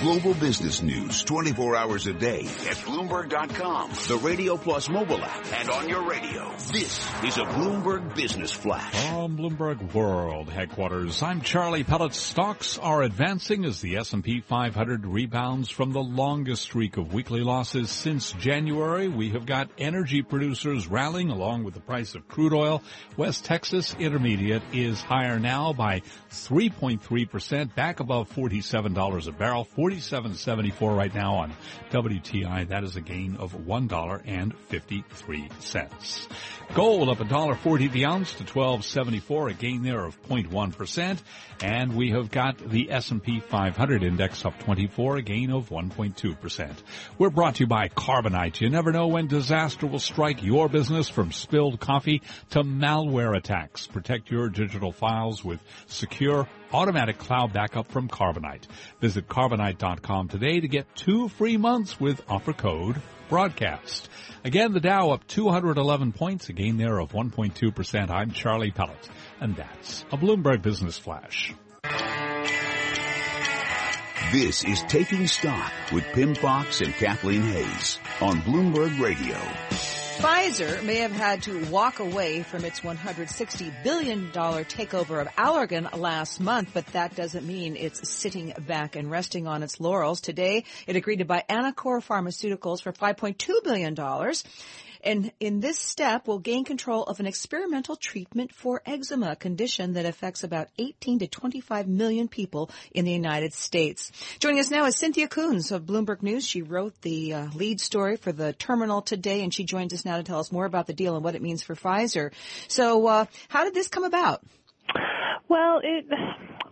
Global business news 24 hours a day at Bloomberg.com, the Radio Plus mobile app, and on your radio. This is a Bloomberg Business Flash. From Bloomberg World headquarters, I'm Charlie Pellet. Stocks are advancing as the S&P 500 rebounds from the longest streak of weekly losses since January. We have got energy producers rallying along with the price of crude oil. West Texas Intermediate is higher now by 3.3%, back above $47 a barrel. 47.74 right now on WTI. That is a gain of $1.53. Gold up $1.40 the ounce to 12.74, a gain there of 0.1%. And we have got the S&P 500 index up 24, a gain of 1.2%. We're brought to you by Carbonite. You never know when disaster will strike your business from spilled coffee to malware attacks. Protect your digital files with secure automatic cloud backup from Carbonite. Visit carbonite.com today to get two free months with offer code broadcast. Again, the Dow up 211 points, a gain there of 1.2%. I'm Charlie Pellet, and that's a Bloomberg Business Flash. This is Taking Stock with Pimm Fox and Kathleen Hays on Bloomberg Radio. Pfizer may have had to walk away from its $160 billion takeover of Allergan last month, but that doesn't mean it's sitting back and resting on its laurels. Today, it agreed to buy Anacor Pharmaceuticals for $5.2 billion and in this step we'll gain control of an experimental treatment for eczema, a condition that affects about 18 to 25 million people in the United States. Joining us now is Cynthia Koons of Bloomberg News. She wrote the uh, lead story for the terminal today, and she joins us now to tell us more about the deal and what it means for Pfizer. So, uh, how did this come about? Well, it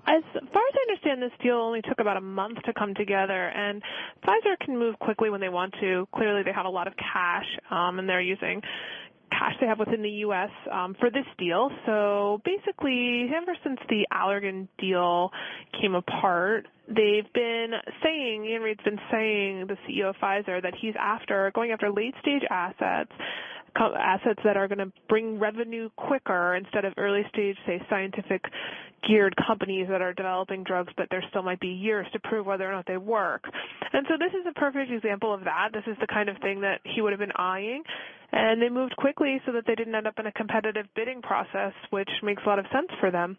as far as I understand, this deal only took about a month to come together, and Pfizer can move quickly when they want to. Clearly, they have a lot of cash, um, and they're using cash they have within the U.S. Um, for this deal. So basically, ever since the Allergan deal came apart, they've been saying, Ian Read's been saying, the CEO of Pfizer, that he's after going after late stage assets assets that are going to bring revenue quicker instead of early stage, say, scientific geared companies that are developing drugs, but there still might be years to prove whether or not they work. And so this is a perfect example of that. This is the kind of thing that he would have been eyeing. And they moved quickly so that they didn't end up in a competitive bidding process, which makes a lot of sense for them.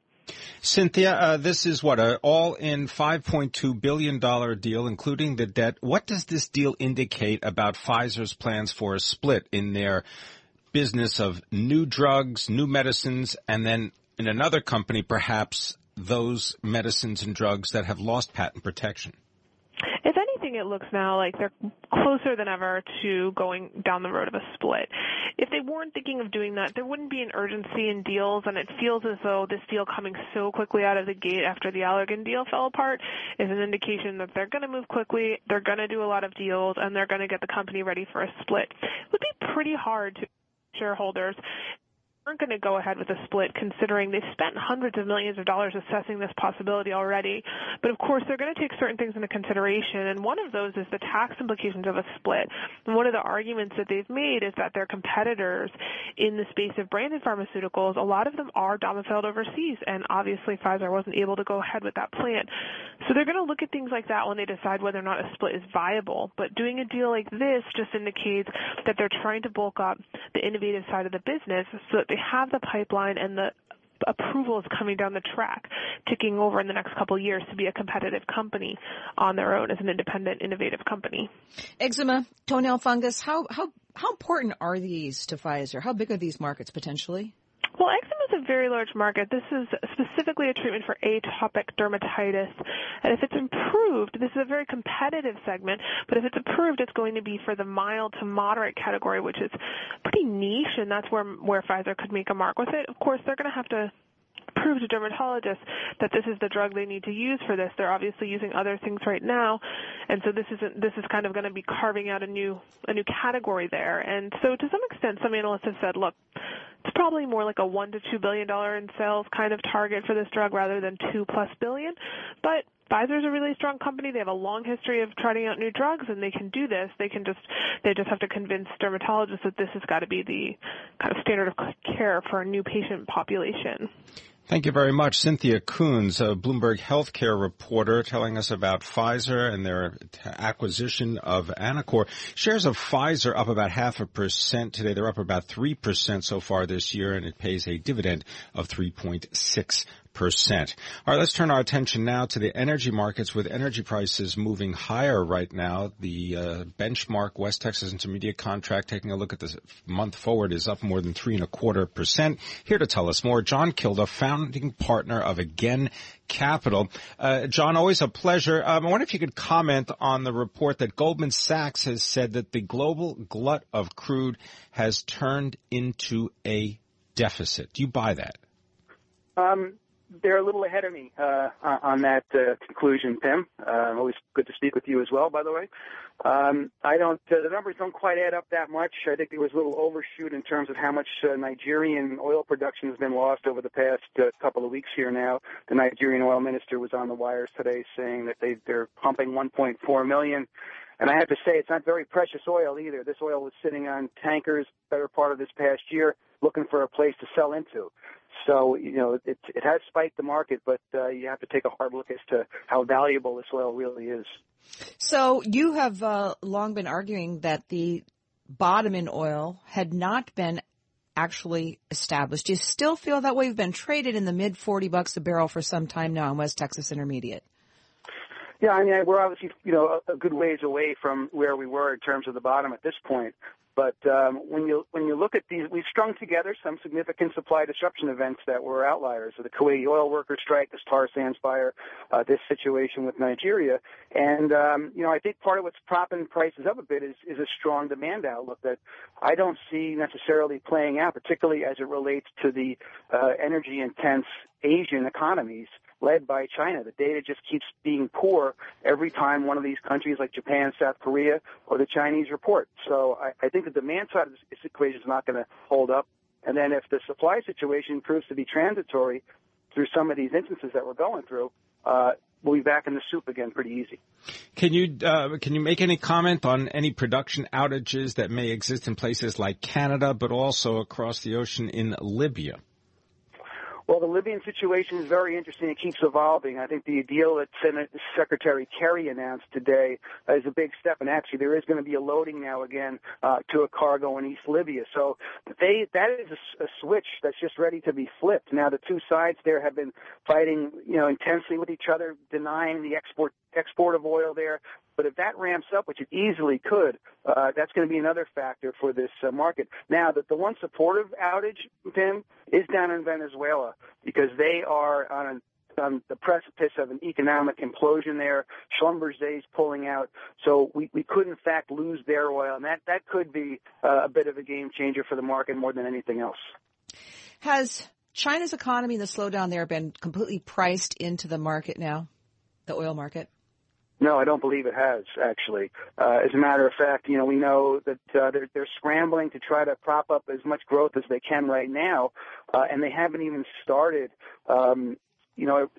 Cynthia, uh, this is what an all-in 5.2 billion dollar deal, including the debt. What does this deal indicate about Pfizer's plans for a split in their business of new drugs, new medicines, and then in another company, perhaps those medicines and drugs that have lost patent protection? If it looks now like they're closer than ever to going down the road of a split. If they weren't thinking of doing that, there wouldn't be an urgency in deals, and it feels as though this deal coming so quickly out of the gate after the Allergan deal fell apart is an indication that they're going to move quickly, they're going to do a lot of deals, and they're going to get the company ready for a split. It would be pretty hard to shareholders aren't going to go ahead with a split considering they've spent hundreds of millions of dollars assessing this possibility already. But of course, they're going to take certain things into consideration, and one of those is the tax implications of a split. And one of the arguments that they've made is that their competitors in the space of branded pharmaceuticals, a lot of them are domiciled overseas, and obviously Pfizer wasn't able to go ahead with that plan. So they're going to look at things like that when they decide whether or not a split is viable. But doing a deal like this just indicates that they're trying to bulk up the innovative side of the business so that they have the pipeline and the approvals coming down the track, ticking over in the next couple years to be a competitive company on their own as an independent, innovative company. Eczema, toenail fungus, how how how important are these to Pfizer? How big are these markets potentially? Well, eczema is a very large market. This is specifically a treatment for atopic dermatitis. And if it's improved, this is a very competitive segment, but if it's approved, it's going to be for the mild to moderate category, which is pretty niche, and that's where, where Pfizer could make a mark with it. Of course, they're going to have to prove to dermatologists that this is the drug they need to use for this. They're obviously using other things right now, and so this isn't this is kind of going to be carving out a new a new category there. And so to some extent, some analysts have said, look, it's probably more like a one to two billion dollar in sales kind of target for this drug rather than two plus billion. But Pfizer's a really strong company. They have a long history of trying out new drugs, and they can do this. They can just they just have to convince dermatologists that this has got to be the kind of standard of care for a new patient population. Thank you very much. Cynthia Koons, a Bloomberg healthcare reporter, telling us about Pfizer and their acquisition of Anacor. Shares of Pfizer up about half a percent today. They're up about 3% so far this year, and it pays a dividend of 3.6 percent. All right, let's turn our attention now to the energy markets with energy prices moving higher right now. The uh, benchmark West Texas Intermediate contract, taking a look at the month forward, is up more than three and a quarter percent. Here to tell us more, John Kilduff, founding partner of Again Capital. Uh, John, always a pleasure. Um, I wonder if you could comment on the report that Goldman Sachs has said that the global glut of crude has turned into a deficit. Do you buy that? Um, they're a little ahead of me uh, on that uh, conclusion, Pimm. Uh, always good to speak with you as well, by the way. Um, I don't. Uh, the numbers don't quite add up that much. I think there was a little overshoot in terms of how much uh, Nigerian oil production has been lost over the past uh, couple of weeks here. Now, the Nigerian oil minister was on the wires today saying that they they're pumping 1.4 million. And I have to say, it's not very precious oil either. This oil was sitting on tankers better part of this past year, looking for a place to sell into. So, you know, it, it has spiked the market, but uh, you have to take a hard look as to how valuable this oil really is. So you have uh, long been arguing that the bottom in oil had not been actually established. Do you still feel that way? We've been traded in the mid 40 bucks a barrel for some time now in West Texas Intermediate. Yeah, I mean, we're obviously, you know, a good ways away from where we were in terms of the bottom at this point. But um, when you when you look at these, we've strung together some significant supply disruption events that were outliers. So the Kuwaiti oil workers strike, this tar sands fire, uh, this situation with Nigeria, and um, you know I think part of what's propping prices up a bit is is a strong demand outlook that I don't see necessarily playing out, particularly as it relates to the uh, energy intense Asian economies led by China. The data just keeps being poor every time one of these countries like Japan, South Korea, or the Chinese report. So I, I think the demand side of this equation is not going to hold up. And then if the supply situation proves to be transitory through some of these instances that we're going through, uh, we'll be back in the soup again pretty easy. Can you uh, can you make any comment on any production outages that may exist in places like Canada, but also across the ocean in Libya? Well, the Libyan situation is very interesting. It keeps evolving. I think the deal that Senate Secretary Kerry announced today is a big step, and actually there is going to be a loading now again uh, to a cargo in East Libya. So they that is a, a switch that's just ready to be flipped. Now the two sides there have been fighting, you know, intensely with each other, denying the export export of oil there. But if that ramps up, which it easily could, uh, that's going to be another factor for this uh, market. Now, that the one supportive outage, Pimm, is down in Venezuela because they are on on the precipice of an economic implosion there. Schlumberger is pulling out, so we, we could in fact lose their oil, and that that could be uh, a bit of a game changer for the market more than anything else. Has China's economy and the slowdown there been completely priced into the market now, the oil market? No, I don't believe it has actually. Uh, as a matter of fact, you know, we know that uh, they're they're scrambling to try to prop up as much growth as they can right now, uh, and they haven't even started, um, you know,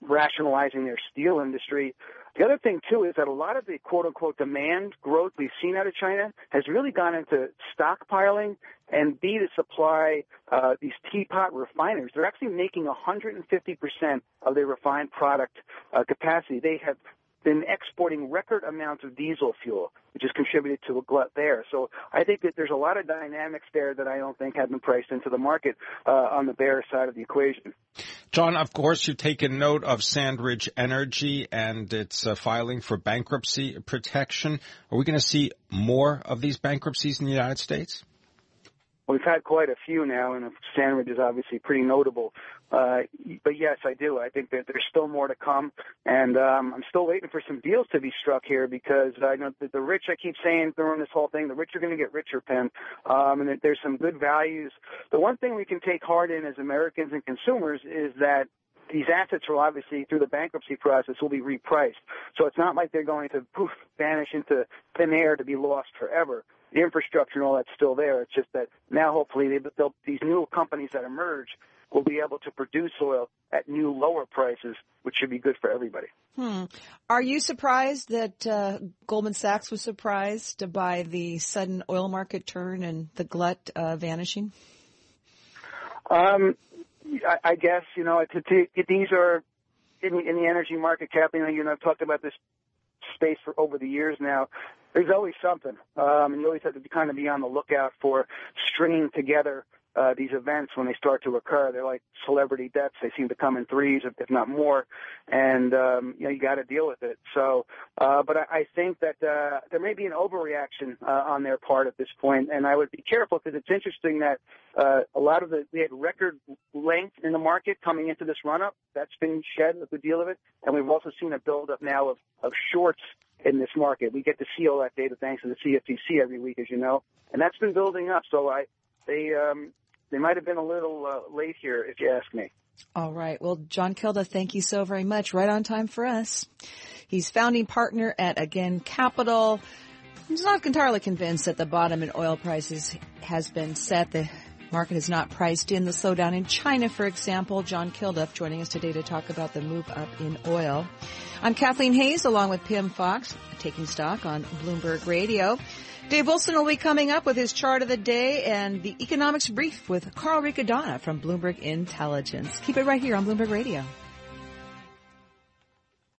rationalizing their steel industry. The other thing too is that a lot of the quote unquote demand growth we've seen out of China has really gone into stockpiling and B to supply uh, these teapot refiners. They're actually making 150% of their refined product uh, capacity. They have been exporting record amounts of diesel fuel, which has contributed to a glut there. So I think that there's a lot of dynamics there that I don't think have been priced into the market uh, on the bear side of the equation. John, of course, you've taken note of Sandridge Energy and its uh, filing for bankruptcy protection. Are we going to see more of these bankruptcies in the United States? We've had quite a few now, and Sandridge is obviously pretty notable. Uh, but yes, I do. I think that there's still more to come, and um, I'm still waiting for some deals to be struck here because I know that the rich. I keep saying during this whole thing, the rich are going to get richer, Pimm, um, and that there's some good values. The one thing we can take heart in as Americans and consumers is that these assets will obviously through the bankruptcy process will be repriced. So it's not like they're going to poof vanish into thin air to be lost forever. The infrastructure and all that's still there. It's just that now hopefully they, these new companies that emerge will be able to produce oil at new lower prices, which should be good for everybody. Hmm. Are you surprised that uh, Goldman Sachs was surprised by the sudden oil market turn and the glut uh, vanishing? Um, I, I guess you know these are in, in the energy market cap. You know, you know, I've talked about this space for over the years now. There's always something, um, and you always have to be, kind of be on the lookout for stringing together uh, these events when they start to occur. They're like celebrity deaths. They seem to come in threes, if, not more, and um, you know you got to deal with it. So, uh, but I, I think that uh, there may be an overreaction uh, on their part at this point, and I would be careful because it's interesting that uh, a lot of the we had record length in the market coming into this run up. That's been shed a good deal of it, and we've also seen a build up now of of shorts in this market. We get to see all that data thanks to the CFTC every week, as you know, and that's been building up. So I, they, um, they might have been a little uh, late here, if you ask me. All right. Well, John Kilduff, thank you so very much. Right on time for us. He's founding partner at Again Capital. He's not entirely convinced that the bottom in oil prices has been set. The market has not priced in the slowdown in China, for example. John Kilduff joining us today to talk about the move up in oil. I'm Kathleen Hays along with Pimm Fox, taking stock on Bloomberg Radio. Dave Wilson will be coming up with his chart of the day and the economics brief with Carl Riccadonna from Bloomberg Intelligence. Keep it right here on Bloomberg Radio.